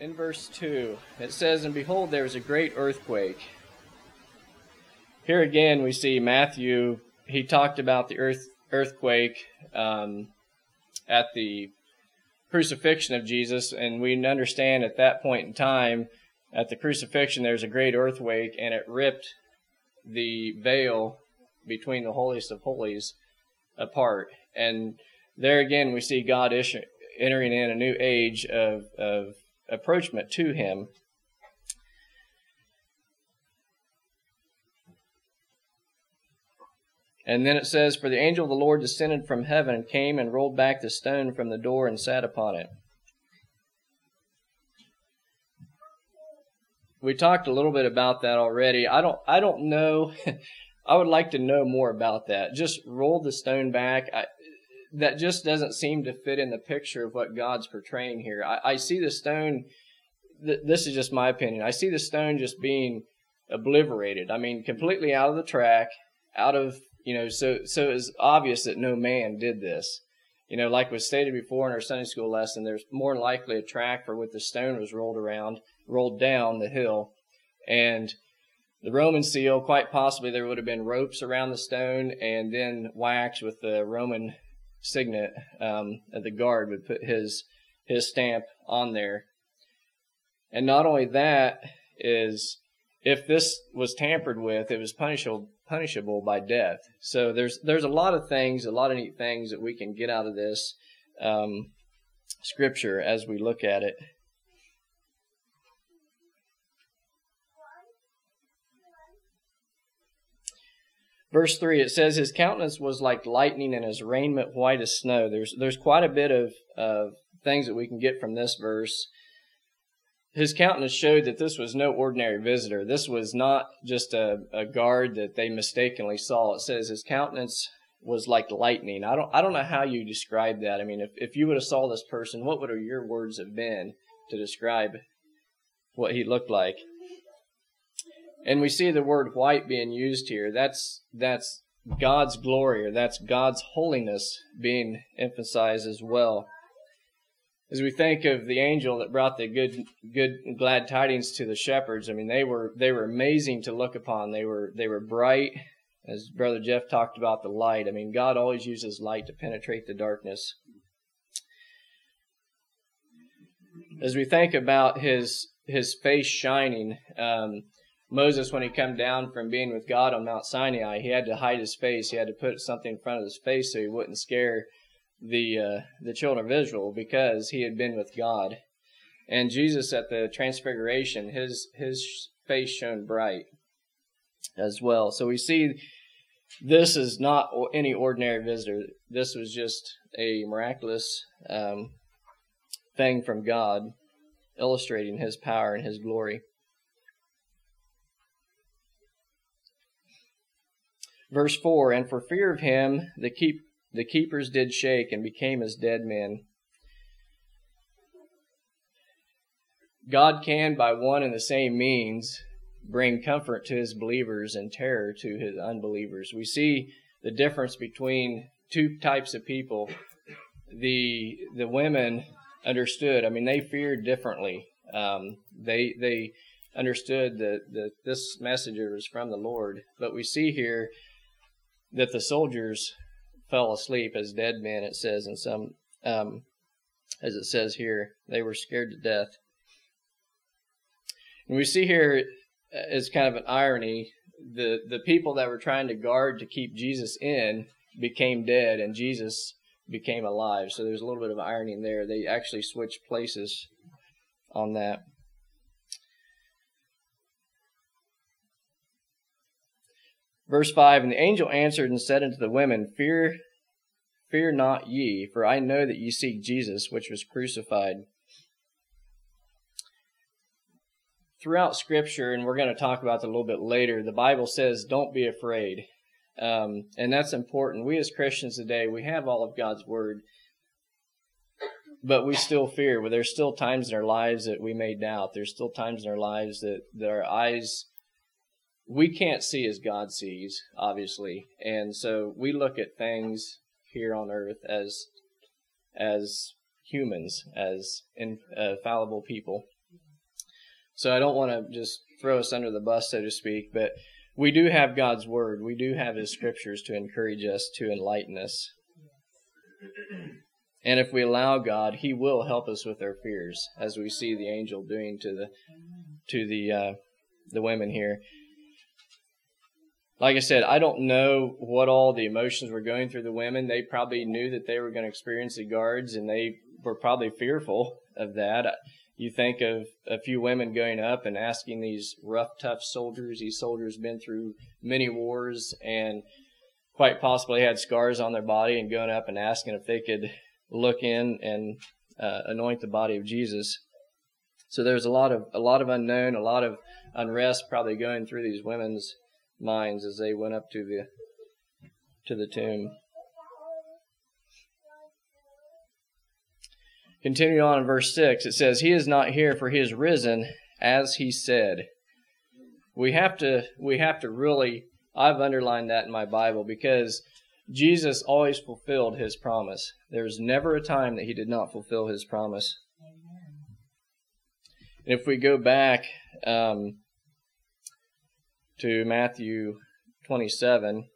in verse 2, it says, And behold, there was a great earthquake. Here again, we see Matthew, he talked about the earth, earthquake um, at the crucifixion of Jesus, and we understand at that point in time, at the crucifixion, there's a great earthquake, and it ripped the veil between the holiest of holies apart. And there again, we see God entering in a new age of, of approachment to Him. And then it says, For the angel of the Lord descended from heaven and came and rolled back the stone from the door and sat upon it. We talked a little bit about that already. I don't I don't know I would like to know more about that. Just roll the stone back. I, that just doesn't seem to fit in the picture of what God's portraying here. I, I see the stone. Th- this is just my opinion. I see the stone just being obliterated. I mean, completely out of the track, out of you know. So so it's obvious that no man did this. You know, like was stated before in our Sunday school lesson, there's more likely a track for what the stone was rolled around, rolled down the hill, and the Roman seal, quite possibly there would have been ropes around the stone and then wax with the Roman signet. Um, the guard would put his his stamp on there. And not only that is if this was tampered with, it was punishable punishable by death. So there's there's a lot of things, a lot of neat things that we can get out of this um, scripture as we look at it. Verse 3, it says, His countenance was like lightning and his raiment white as snow. There's, there's quite a bit of, of things that we can get from this verse. His countenance showed that this was no ordinary visitor. This was not just a, a guard that they mistakenly saw. It says his countenance was like lightning. I don't, I don't know how you describe that. I mean, if, if you would have saw this person, what would your words have been to describe what he looked like? And we see the word white being used here. That's that's God's glory or that's God's holiness being emphasized as well. As we think of the angel that brought the good good glad tidings to the shepherds, I mean they were they were amazing to look upon. They were they were bright, as Brother Jeff talked about the light. I mean God always uses light to penetrate the darkness. As we think about his his face shining, um, Moses, when he come down from being with God on Mount Sinai, he had to hide his face. He had to put something in front of his face so he wouldn't scare the uh, the children of Israel because he had been with God. And Jesus at the transfiguration, his his face shone bright as well. So we see this is not any ordinary visitor. This was just a miraculous um, thing from God, illustrating His power and His glory. Verse 4 And for fear of him, the, keep, the keepers did shake and became as dead men. God can, by one and the same means, bring comfort to his believers and terror to his unbelievers. We see the difference between two types of people. The the women understood. I mean, they feared differently. Um, they they understood that, that this messenger was from the Lord. But we see here that the soldiers fell asleep as dead men. It says in some, um, as it says here, they were scared to death. And we see here as kind of an irony the the people that were trying to guard to keep Jesus in became dead, and Jesus became alive. So there's a little bit of irony in there. They actually switched places on that. Verse 5 And the angel answered and said unto the women, Fear, fear not ye, for I know that ye seek Jesus, which was crucified. Throughout Scripture, and we're going to talk about that a little bit later, the Bible says, Don't be afraid. Um, and that's important. We as Christians today, we have all of God's Word, but we still fear. Well, there's still times in our lives that we may doubt. There's still times in our lives that, that our eyes we can't see as God sees, obviously, and so we look at things here on earth as as humans, as infallible people. So I don't want to just throw us under the bus, so to speak, but we do have God's word. We do have His scriptures to encourage us, to enlighten us. And if we allow God, He will help us with our fears, as we see the angel doing to the to the uh, the women here. Like I said, I don't know what all the emotions were going through the women. They probably knew that they were going to experience the guards, and they were probably fearful of that. You think of a few women going up and asking these rough, tough soldiers. These soldiers been through many wars and quite possibly had scars on their body, and going up and asking if they could look in and uh, anoint the body of Jesus. So there's a lot of a lot of unknown, a lot of unrest probably going through these women's minds as they went up to the to the tomb. Continue on in verse 6, it says, He is not here, for he is risen, as he said. We have to we have to really I've underlined that in my Bible because Jesus always fulfilled his promise. There was never a time that he did not fulfill his promise. And if we go back um, to Matthew 27,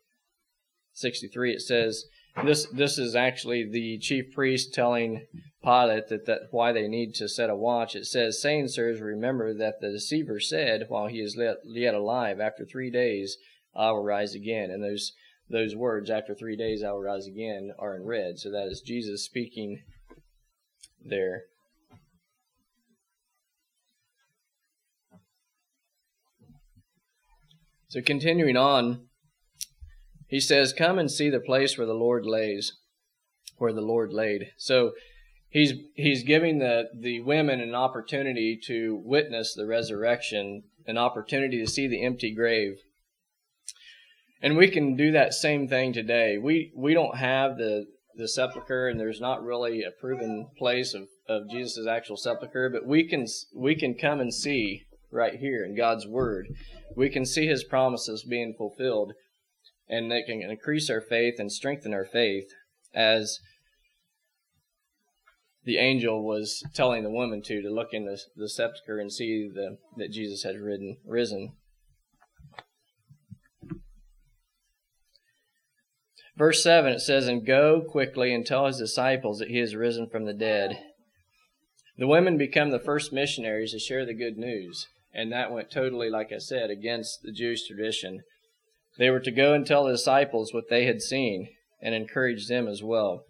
63, it says, this this is actually the chief priest telling Pilate that, that why they need to set a watch. It says, Saying, sirs, remember that the deceiver said, while he is yet alive, after three days I will rise again. And those those words, after three days I will rise again, are in red. So that is Jesus speaking there. So continuing on, he says, Come and see the place where the Lord lays, where the Lord laid. So he's he's giving the, the women an opportunity to witness the resurrection, an opportunity to see the empty grave. And we can do that same thing today. We we don't have the the sepulcher, and there's not really a proven place of, of Jesus' actual sepulcher, but we can we can come and see right here in God's Word. We can see His promises being fulfilled, and they can increase our faith and strengthen our faith as the angel was telling the woman to to look in the, the sepulcher and see the, that Jesus had ridden, risen. Verse 7 it says, And go quickly and tell his disciples that he is risen from the dead. The women become the first missionaries to share the good news, and that went totally, like I said, against the Jewish tradition. They were to go and tell the disciples what they had seen and encourage them as well.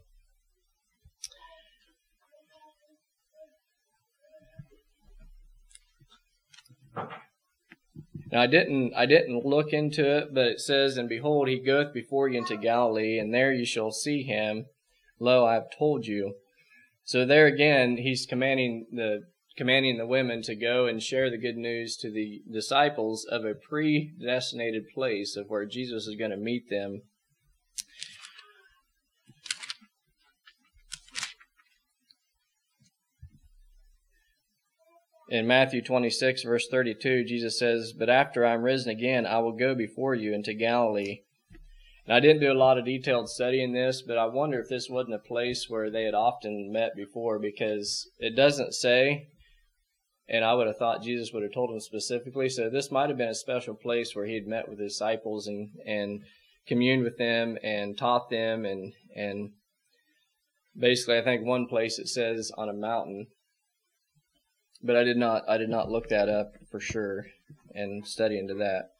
Now I didn't I didn't look into it, but it says, And behold, he goeth before you into Galilee, and there you shall see him. Lo, I have told you. So there again, he's commanding the commanding the women to go and share the good news to the disciples of a predestinated place of where Jesus is going to meet them in Matthew 26, verse 32, Jesus says, But after I'm risen again, I will go before you into Galilee. And I didn't do a lot of detailed study in this, but I wonder if this wasn't a place where they had often met before because it doesn't say, and I would have thought Jesus would have told them specifically. So this might have been a special place where he had met with his disciples and, and communed with them and taught them and, and basically I think one place it says on a mountain but I did not I did not look that up for sure and study into that.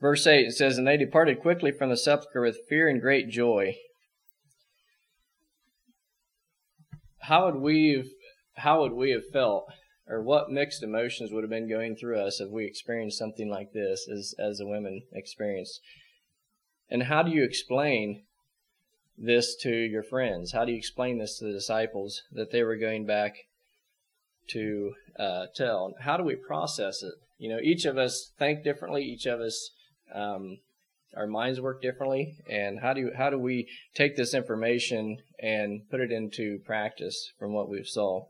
Verse 8 it says, And they departed quickly from the sepulchre with fear and great joy. How would we have, how would we have felt, or what mixed emotions would have been going through us if we experienced something like this as, as the women experienced? And how do you explain this to your friends? How do you explain this to the disciples that they were going back to uh, tell? How do we process it? You know, each of us think differently. Each of us, um, our minds work differently. And how do you, how do we take this information and put it into practice from what we've saw?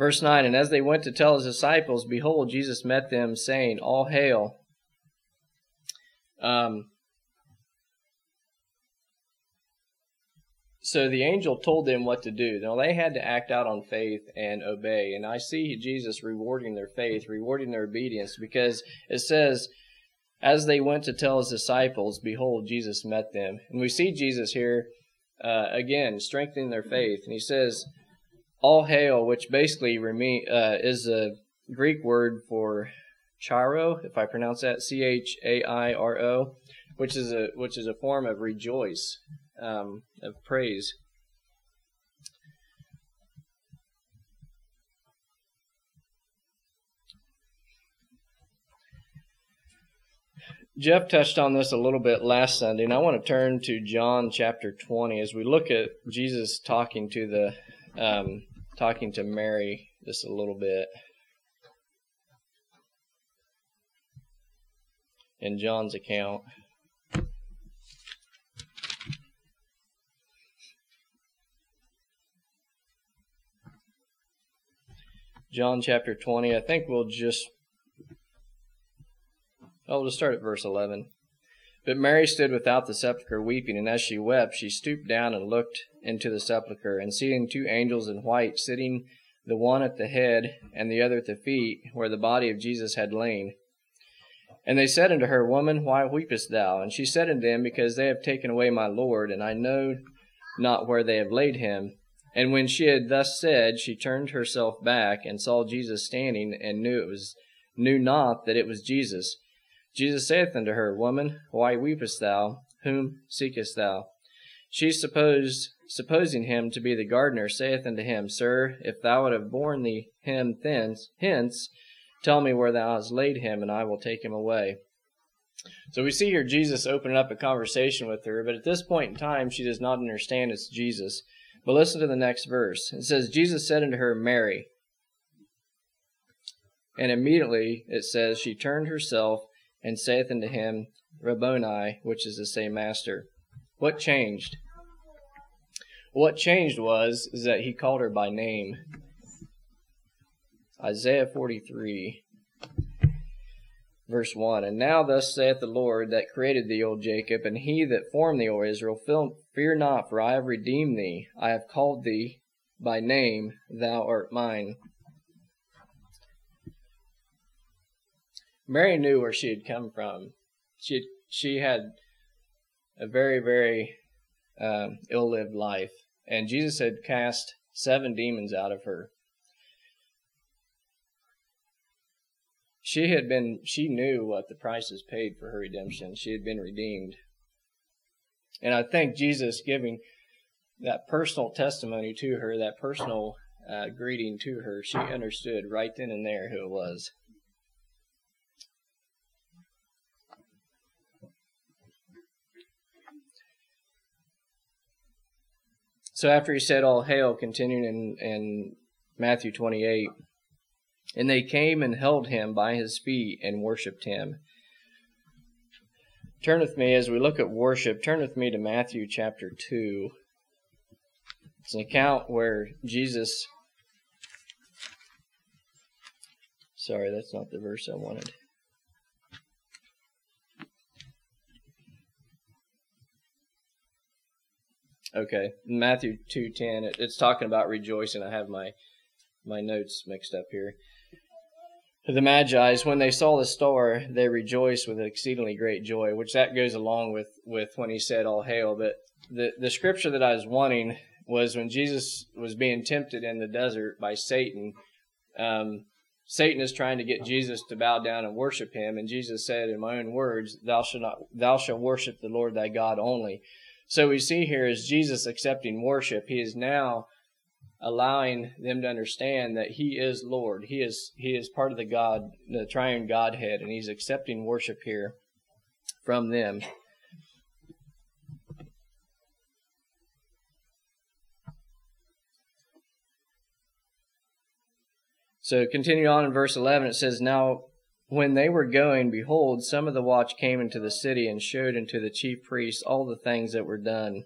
Verse 9, and as they went to tell his disciples, behold, Jesus met them, saying, All hail. Um, so the angel told them what to do. Now they had to act out on faith and obey. And I see Jesus rewarding their faith, rewarding their obedience, because it says, as they went to tell his disciples, behold, Jesus met them. And we see Jesus here uh, again strengthening their faith. And he says, all hail, which basically uh, is a Greek word for chairo, if I pronounce that, C H A I R O, which is a which is a form of rejoice um, of praise. Jeff touched on this a little bit last Sunday, and I want to turn to John chapter 20 as we look at Jesus talking to the um, talking to Mary just a little bit. In John's account. John chapter 20. I think we'll just. Oh, we'll start at verse 11. But Mary stood without the sepulchre weeping, and as she wept, she stooped down and looked into the sepulchre, and seeing two angels in white sitting, the one at the head and the other at the feet, where the body of Jesus had lain. And they said unto her, Woman, why weepest thou? And she said unto them, Because they have taken away my Lord, and I know not where they have laid him. And when she had thus said, she turned herself back and saw Jesus standing, and knew it was knew not that it was Jesus. Jesus saith unto her, Woman, why weepest thou? Whom seekest thou? She supposed, supposing him to be the gardener, saith unto him, Sir, if thou would have borne thee him thence, hence, tell me where thou hast laid him, and I will take him away. So we see here Jesus opening up a conversation with her, but at this point in time, she does not understand it's Jesus. But listen to the next verse. It says, Jesus said unto her, Mary. And immediately it says, She turned herself and saith unto him, Rabboni, which is to say, Master. What changed? What changed was is that he called her by name. Isaiah 43, verse 1. And now thus saith the Lord that created thee, O Jacob, and he that formed thee, O Israel, fear not, for I have redeemed thee. I have called thee by name, thou art mine. Mary knew where she had come from. She had, she had a very very um, ill-lived life, and Jesus had cast seven demons out of her. She had been. She knew what the price was paid for her redemption. She had been redeemed, and I think Jesus giving that personal testimony to her, that personal uh, greeting to her, she understood right then and there who it was. So after he said, All hail, continuing in, in Matthew 28, and they came and held him by his feet and worshipped him. Turn with me as we look at worship, turn with me to Matthew chapter 2. It's an account where Jesus. Sorry, that's not the verse I wanted. Okay, Matthew two ten. It, it's talking about rejoicing. I have my my notes mixed up here. The Magi's, when they saw the star, they rejoiced with exceedingly great joy, which that goes along with, with when he said, All hail. But the, the scripture that I was wanting was when Jesus was being tempted in the desert by Satan. Um, Satan is trying to get Jesus to bow down and worship him, and Jesus said, in my own words, "Thou shalt not, thou shalt worship the Lord thy God only." So we see here is Jesus accepting worship. He is now allowing them to understand that he is Lord. He is he is part of the God, the triune Godhead, and he's accepting worship here from them. So continue on in verse 11, it says, Now when they were going, behold, some of the watch came into the city and showed unto the chief priests all the things that were done.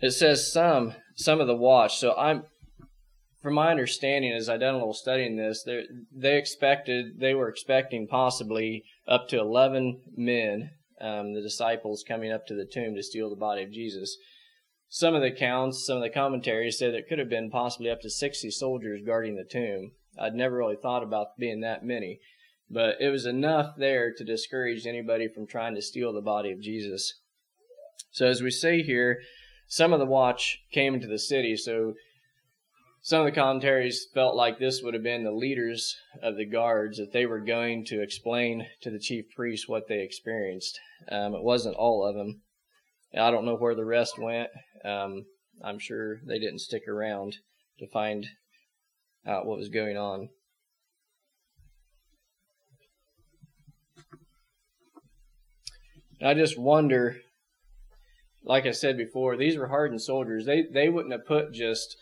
It says some, some of the watch. So I'm, from my understanding, as I done a little studying this, they they expected, they were expecting possibly up to eleven men um, the disciples coming up to the tomb to steal the body of Jesus. Some of the accounts, some of the commentaries say there could have been possibly up to 60 soldiers guarding the tomb. I'd never really thought about being that many, but it was enough there to discourage anybody from trying to steal the body of Jesus. So as we say here, some of the watch came into the city, so some of the commentaries felt like this would have been the leaders of the guards that they were going to explain to the chief priests what they experienced. Um, it wasn't all of them. I don't know where the rest went. Um, I'm sure they didn't stick around to find out what was going on. I just wonder, like I said before, these were hardened soldiers. They they wouldn't have put just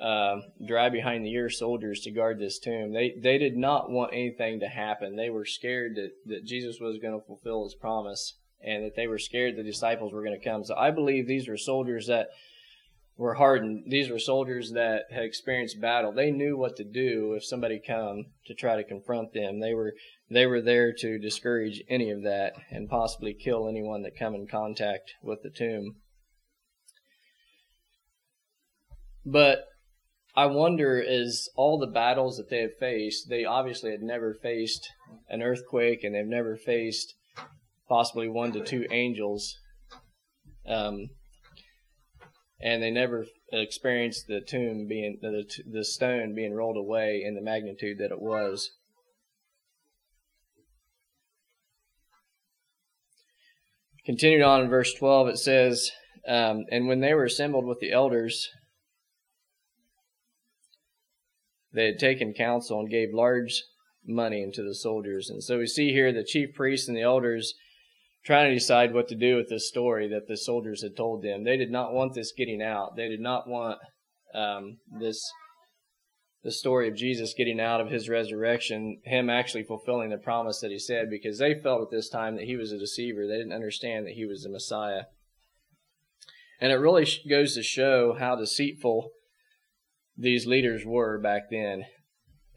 uh, dry behind the ear soldiers to guard this tomb. They they did not want anything to happen. They were scared that, that Jesus was going to fulfill his promise and that they were scared the disciples were going to come. So I believe these were soldiers that were hardened. These were soldiers that had experienced battle. They knew what to do if somebody come to try to confront them. They were they were there to discourage any of that and possibly kill anyone that come in contact with the tomb. But I wonder is all the battles that they have faced, they obviously had never faced an earthquake and they've never faced possibly one to two angels. Um, and they never experienced the tomb being the the stone being rolled away in the magnitude that it was. Continued on in verse 12, it says, um, And when they were assembled with the elders, they had taken counsel and gave large money into the soldiers. And so we see here the chief priests and the elders trying to decide what to do with this story that the soldiers had told them. They did not want this getting out. They did not want um, this the story of Jesus getting out of his resurrection, him actually fulfilling the promise that he said, because they felt at this time that he was a deceiver. They didn't understand that he was the Messiah. And it really goes to show how deceitful these leaders were back then.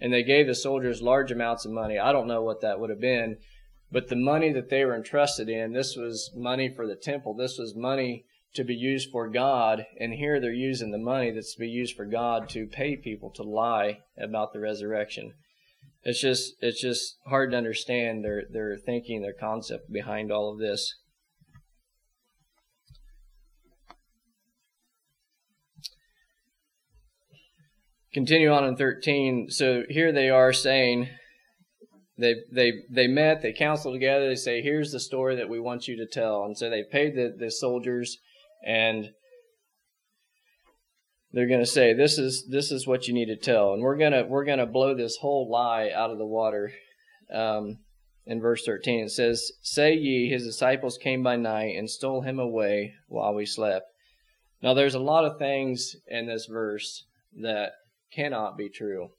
And they gave the soldiers large amounts of money. I don't know what that would have been, but the money that they were entrusted in, this was money for the temple. This was money to be used for God. And here they're using the money that's to be used for God to pay people to lie about the resurrection. It's just it's just hard to understand their their thinking, their concept behind all of this. continue on in 13. So here they are saying, they they they met, they counseled together. They say, "Here's the story that we want you to tell." And so they paid the, the soldiers, and they're going to say, "This is this is what you need to tell." And we're gonna we're gonna blow this whole lie out of the water. Um, in verse 13, it says, "Say ye, his disciples came by night and stole him away while we slept." Now, there's a lot of things in this verse that cannot be true.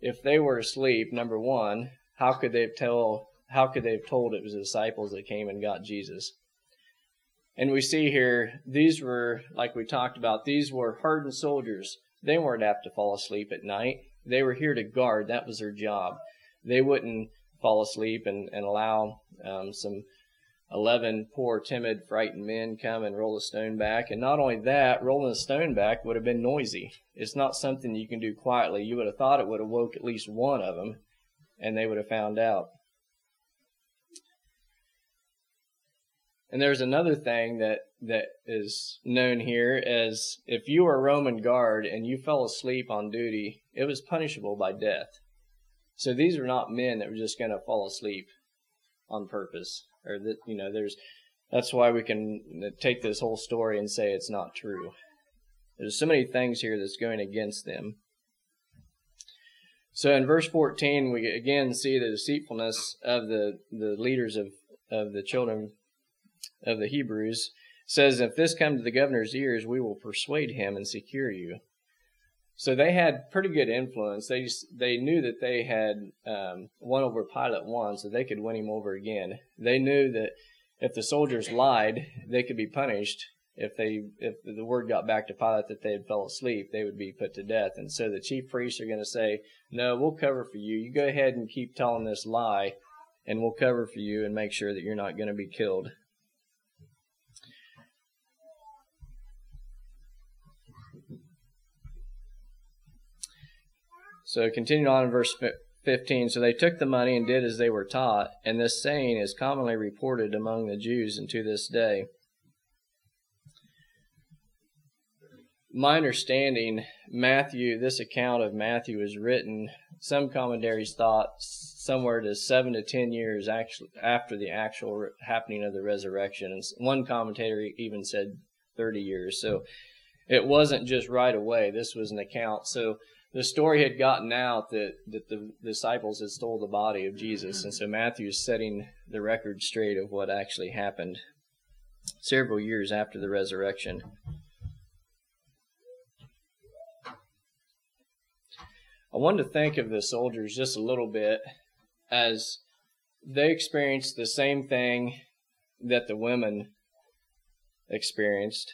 If they were asleep, number one, how could they have tell how could they have told it was the disciples that came and got Jesus? And we see here, these were, like we talked about, these were hardened soldiers. They weren't apt to fall asleep at night. They were here to guard. That was their job. They wouldn't fall asleep and, and allow um, some 11 poor, timid, frightened men come and roll a stone back. And not only that, rolling a stone back would have been noisy. It's not something you can do quietly. You would have thought it would have woke at least one of them, and they would have found out. And there's another thing that, that is known here as if you were a Roman guard and you fell asleep on duty, it was punishable by death. So these were not men that were just going to fall asleep on purpose or that you know there's that's why we can take this whole story and say it's not true there's so many things here that's going against them so in verse 14 we again see the deceitfulness of the the leaders of of the children of the hebrews it says if this come to the governor's ears we will persuade him and secure you so they had pretty good influence. They they knew that they had um, won over Pilate once, so they could win him over again. They knew that if the soldiers lied, they could be punished. If they if the word got back to Pilate that they had fell asleep, they would be put to death. And so the chief priests are going to say, "No, we'll cover for you. You go ahead and keep telling this lie, and we'll cover for you and make sure that you're not going to be killed. So continuing on in verse 15. So they took the money and did as they were taught, and this saying is commonly reported among the Jews unto this day. My understanding, Matthew, this account of Matthew is written, some commentaries thought somewhere to seven to ten years actually after the actual happening of the resurrection. And one commentator even said 30 years. So it wasn't just right away. This was an account. So the story had gotten out that, that the disciples had stole the body of Jesus. Mm-hmm. And so Matthew's setting the record straight of what actually happened several years after the resurrection. I wanted to think of the soldiers just a little bit as they experienced the same thing that the women experienced.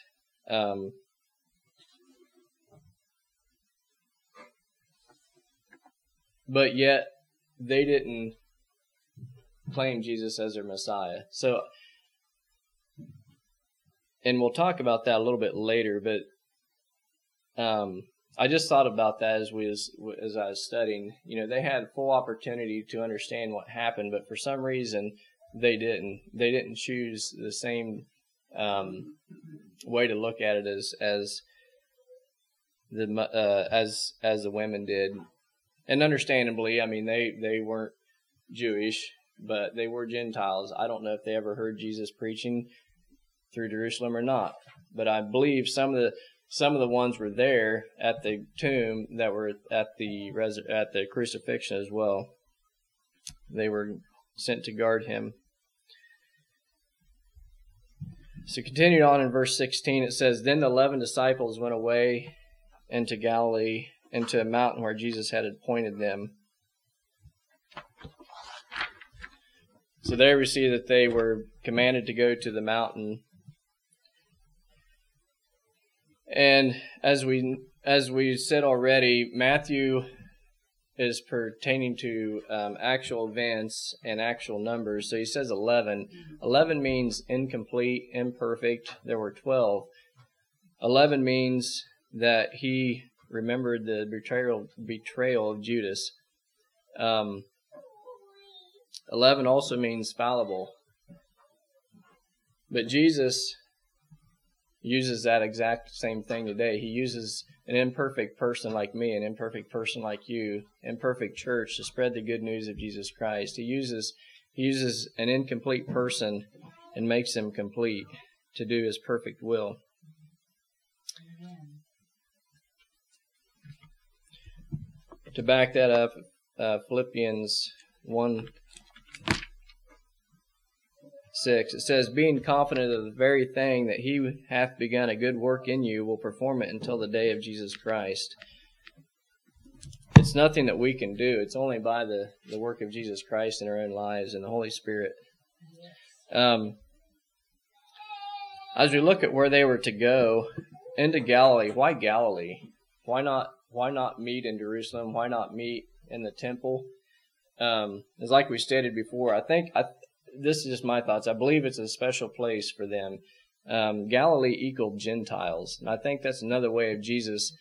Um, but yet they didn't claim Jesus as their Messiah. So, and we'll talk about that a little bit later. But um, I just thought about that as we as, as I was studying. You know, they had full opportunity to understand what happened, but for some reason they didn't. They didn't choose the same um, way to look at it as as the uh, as as the women did and understandably, I mean they they weren't Jewish, but they were Gentiles. I don't know if they ever heard Jesus preaching through Jerusalem or not, but I believe some of the some of the ones were there at the tomb that were at the at the crucifixion as well. They were sent to guard him. So continuing on in verse 16, it says, Then the eleven disciples went away into Galilee into a mountain where Jesus had appointed them. So there we see that they were commanded to go to the mountain. And as we as we said already, Matthew is pertaining to um, actual events and actual numbers. So he says 11. 11 means incomplete, imperfect. There were 12. 11 means that he remembered the betrayal betrayal of Judas. Um, Eleven also means fallible, but Jesus uses that exact same thing today. He uses an imperfect person like me, an imperfect person like you, imperfect church to spread the good news of Jesus Christ. He uses he uses an incomplete person and makes him complete to do his perfect will. to back that up, uh, Philippians 1 6, it says, Being confident of the very thing that he hath begun a good work in you will perform it until the day of Jesus Christ. It's nothing that we can do. It's only by the, the work of Jesus Christ in our own lives and the Holy Spirit. Um, as we look at where they were to go into Galilee, why Galilee? Why not why not meet in Jerusalem? Why not meet in the temple? Um, it's like we stated before. I think I, this is just my thoughts. I believe it's a special place for them. Um, Galilee equaled Gentiles, and I think that's another way of Jesus,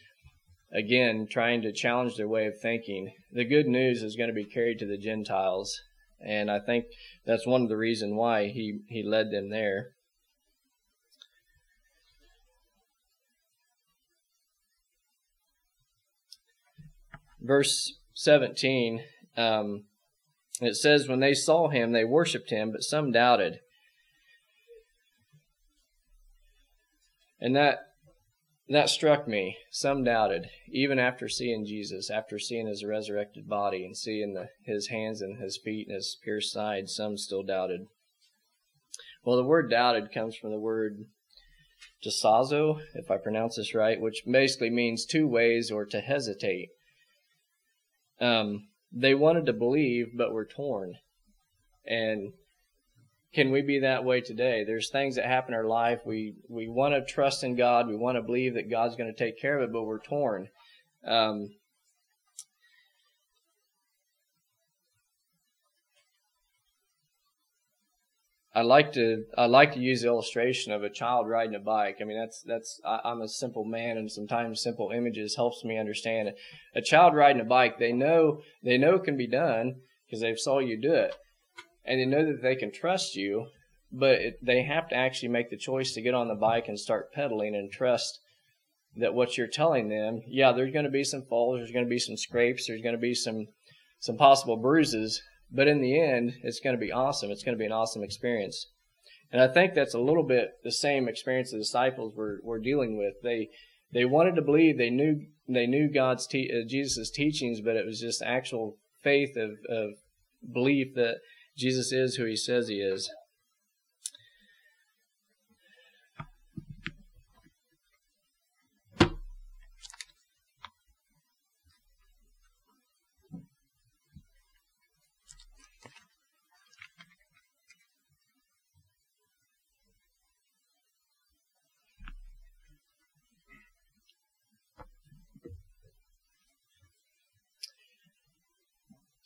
again, trying to challenge their way of thinking. The good news is going to be carried to the Gentiles, and I think that's one of the reasons why he he led them there. verse 17, um, it says, When they saw him, they worshipped him, but some doubted. And that that struck me. Some doubted, even after seeing Jesus, after seeing his resurrected body and seeing the, his hands and his feet and his pierced side, some still doubted. Well, the word doubted comes from the word jasazo, if I pronounce this right, which basically means two ways or to hesitate. Um, they wanted to believe, but were torn. And can we be that way today? There's things that happen in our life. We we want to trust in God. We want to believe that God's going to take care of it, but we're torn. Um, I like to I like to use the illustration of a child riding a bike. I mean that's that's I, I'm a simple man, and sometimes simple images helps me understand. A child riding a bike, they know they know it can be done because they've saw you do it, and they know that they can trust you. But it, they have to actually make the choice to get on the bike and start pedaling and trust that what you're telling them. Yeah, there's going to be some falls, there's going to be some scrapes, there's going to be some some possible bruises, but in the end, it's going to be awesome. It's going to be an awesome experience. And I think that's a little bit the same experience the disciples were, were dealing with. They they wanted to believe. They knew they knew God's te- uh, Jesus' teachings, but it was just actual faith of, of belief that Jesus is who He says He is.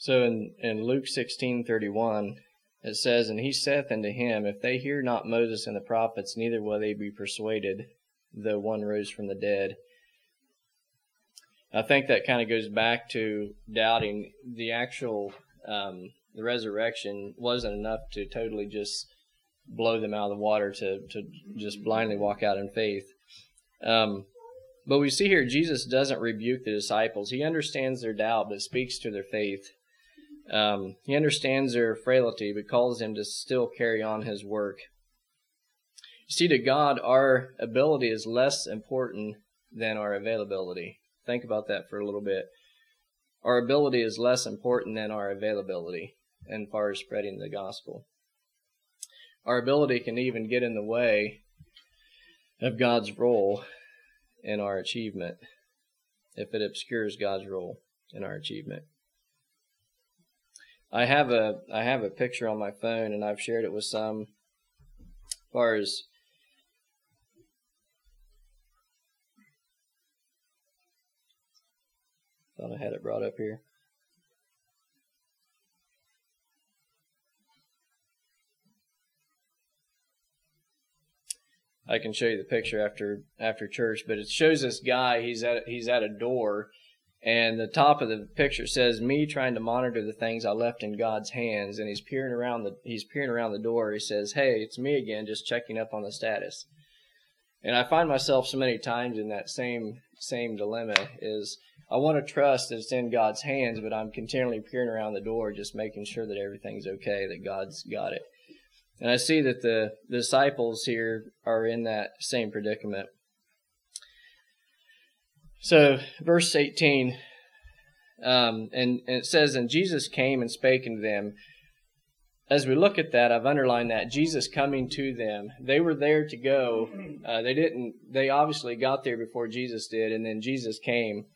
So in, in Luke sixteen thirty one, it says, And he saith unto him, If they hear not Moses and the prophets, neither will they be persuaded, though one rose from the dead. I think that kind of goes back to doubting the actual um, the resurrection wasn't enough to totally just blow them out of the water to to just blindly walk out in faith. Um, but we see here Jesus doesn't rebuke the disciples. He understands their doubt, but speaks to their faith. Um, he understands their frailty, but calls them to still carry on his work. You see, to God, our ability is less important than our availability. Think about that for a little bit. Our ability is less important than our availability as far as spreading the gospel. Our ability can even get in the way of God's role in our achievement if it obscures God's role in our achievement. I have a I have a picture on my phone and I've shared it with some as far as thought I had it brought up here. I can show you the picture after after church, but it shows this guy. He's at he's at a door, and the top of the picture says me trying to monitor the things I left in God's hands. And he's peering around the he's peering around the door. He says, "Hey, it's me again, just checking up on the status." And I find myself so many times in that same same dilemma. Is I want to trust that it's in God's hands, but I'm continually peering around the door, just making sure that everything's okay, that God's got it. And I see that the, the disciples here are in that same predicament. So, verse 18, um, and, and it says, And Jesus came and spake unto them. As we look at that, I've underlined that Jesus coming to them. They were there to go. Uh, they didn't. They obviously got there before Jesus did, and then Jesus came.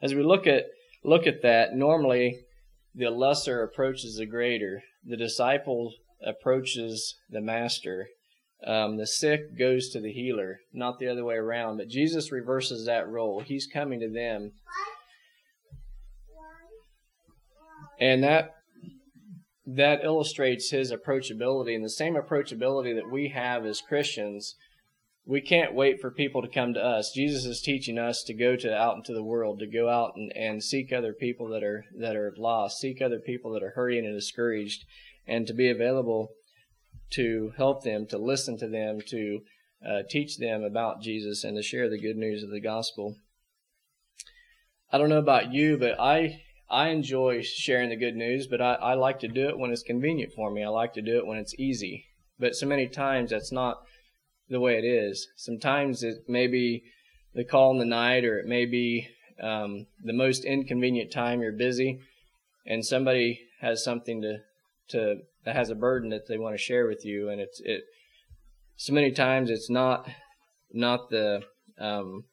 As we look at look at that, normally the lesser approaches the greater. The disciple approaches the master, um, the sick goes to the healer, not the other way around. But Jesus reverses that role. He's coming to them. And that that illustrates his approachability and the same approachability that we have as Christians. We can't wait for people to come to us. Jesus is teaching us to go to out into the world, to go out and, and seek other people that are that are lost, seek other people that are hurting and discouraged, and to be available to help them, to listen to them, to uh, teach them about Jesus, and to share the good news of the gospel. I don't know about you, but I I enjoy sharing the good news, but I, I like to do it when it's convenient for me. I like to do it when it's easy. But so many times that's not the way it is. Sometimes it may be the call in the night, or it may be um, the most inconvenient time you're busy, and somebody has something to to that has a burden that they want to share with you, and it's it. So many times it's not not the um,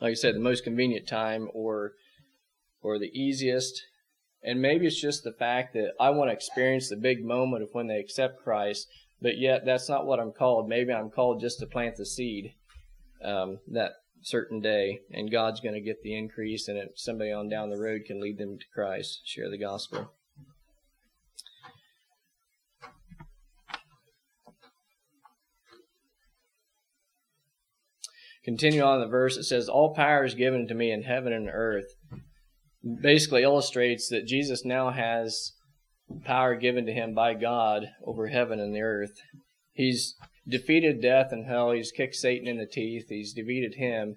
like I said the most convenient time or or the easiest, and maybe it's just the fact that I want to experience the big moment of when they accept Christ, but yet that's not what I'm called. Maybe I'm called just to plant the seed um, that certain day, and God's going to get the increase, and somebody on down the road can lead them to Christ, share the gospel. Continue on the verse, it says, All power is given to me in heaven and earth. Basically illustrates that Jesus now has power given to him by God over heaven and the earth. He's defeated death and hell. He's kicked Satan in the teeth. He's defeated him.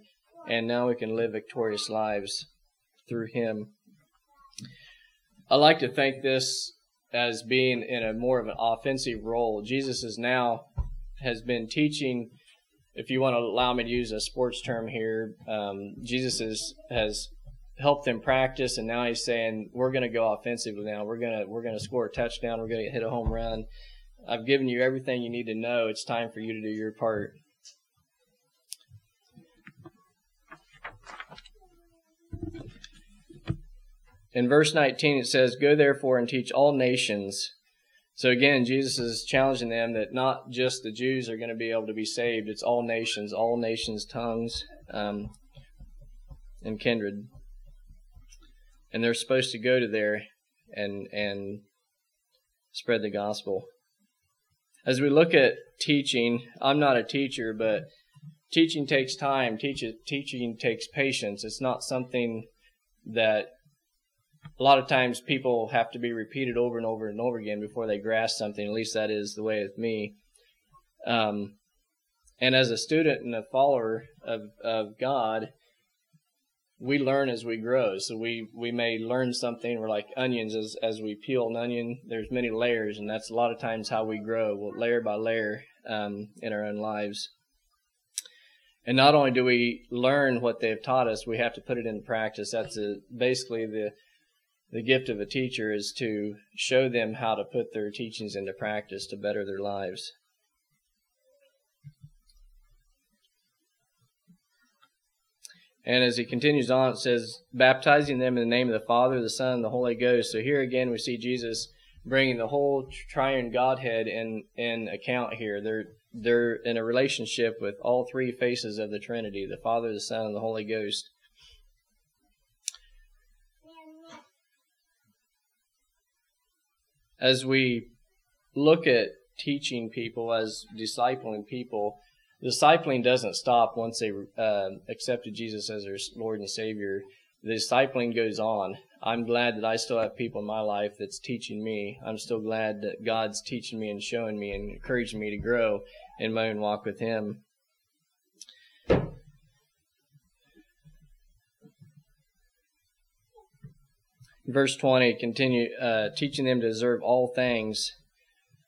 And now we can live victorious lives through him. I like to think this as being in a more of an offensive role. Jesus is now has been teaching. If you want to allow me to use a sports term here, um, Jesus is, has helped them practice, and now he's saying we're going to go offensively now. We're gonna we're gonna score a touchdown. We're going to hit a home run. I've given you everything you need to know. It's time for you to do your part. In verse 19, it says, Go therefore and teach all nations. So again, Jesus is challenging them that not just the Jews are going to be able to be saved, it's all nations, all nations, tongues, um, and kindred. And they're supposed to go to there and, and spread the gospel. As we look at teaching, I'm not a teacher, but teaching takes time. Teach, teaching takes patience. It's not something that a lot of times people have to be repeated over and over and over again before they grasp something. At least that is the way with me. Um, and as a student and a follower of, of God, we learn as we grow. So we, we may learn something. We're like onions. As, as we peel an onion, there's many layers, and that's a lot of times how we grow, well, layer by layer um, in our own lives. And not only do we learn what they've taught us, we have to put it into practice. That's a, basically the the gift of a teacher is to show them how to put their teachings into practice to better their lives. And as he continues on, it says, baptizing them in the name of the Father, the Son, and the Holy Ghost. So here again, we see Jesus bringing the whole triune Godhead in in account here. They're they're in a relationship with all three faces of the Trinity: the Father, the Son, and the Holy Ghost. As we look at teaching people, as discipling people, discipling doesn't stop once they uh, accepted Jesus as their Lord and Savior. The discipling goes on. I'm glad that I still have people in my life that's teaching me. I'm still glad that God's teaching me and showing me and encouraging me to grow in my own walk with Him. Verse 20 continue uh, teaching them to observe all things.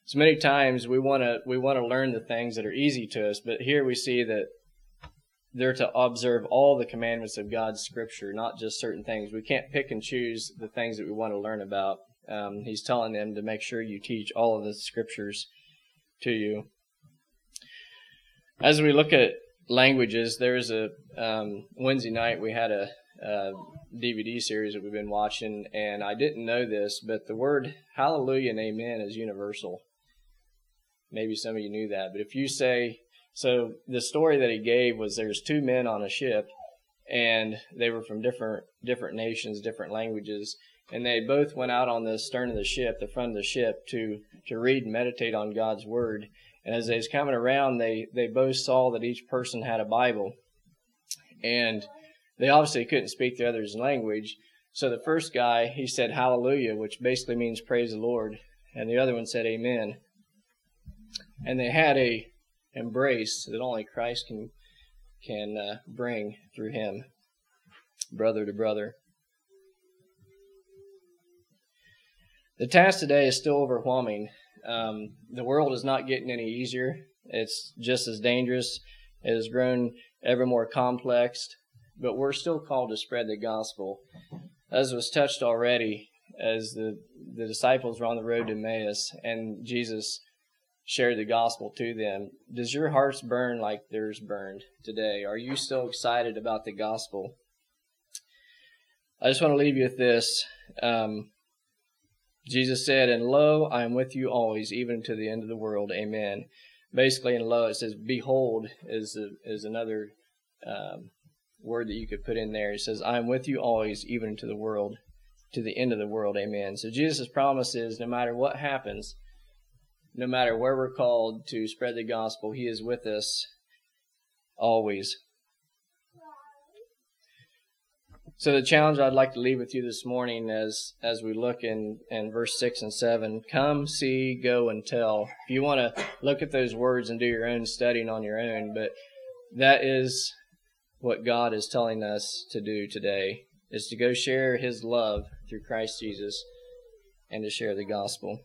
So many times we want to we want to learn the things that are easy to us but here we see that they're to observe all the commandments of god's scripture not just certain things. We can't pick and choose the things that we want to learn about. Um, he's telling them to make sure you teach all of the scriptures to you. As we look at languages there's a um, wednesday night we had a uh, DVD series that we've been watching, and I didn't know this, but the word hallelujah and amen is universal. Maybe some of you knew that, but if you say, so the story that he gave was there's two men on a ship, and they were from different different nations, different languages, and they both went out on the stern of the ship, the front of the ship, to to read and meditate on God's word. And as they was coming around, they they both saw that each person had a Bible, and they obviously couldn't speak the other's language. So the first guy, he said hallelujah, which basically means praise the Lord. And the other one said amen. And they had a embrace that only Christ can can uh, bring through him, brother to brother. The task today is still overwhelming. Um, the world is not getting any easier. It's just as dangerous. It has grown ever more complex but we're still called to spread the gospel. As was touched already, as the, the disciples were on the road to Emmaus and Jesus shared the gospel to them, does your hearts burn like theirs burned today? Are you still excited about the gospel? I just want to leave you with this. Um, Jesus said, And lo, I am with you always, even to the end of the world. Amen. Basically, in lo, it says, Behold, is, a, is another um, word that you could put in there. He says, I am with you always, even to the world, to the end of the world. Amen. So Jesus' promise is no matter what happens, no matter where we're called to spread the gospel, He is with us always. So the challenge I'd like to leave with you this morning as as we look in, in verse six and seven, come, see, go and tell. If you want to look at those words and do your own studying on your own, but that is what God is telling us to do today is to go share his love through Christ Jesus and to share the gospel.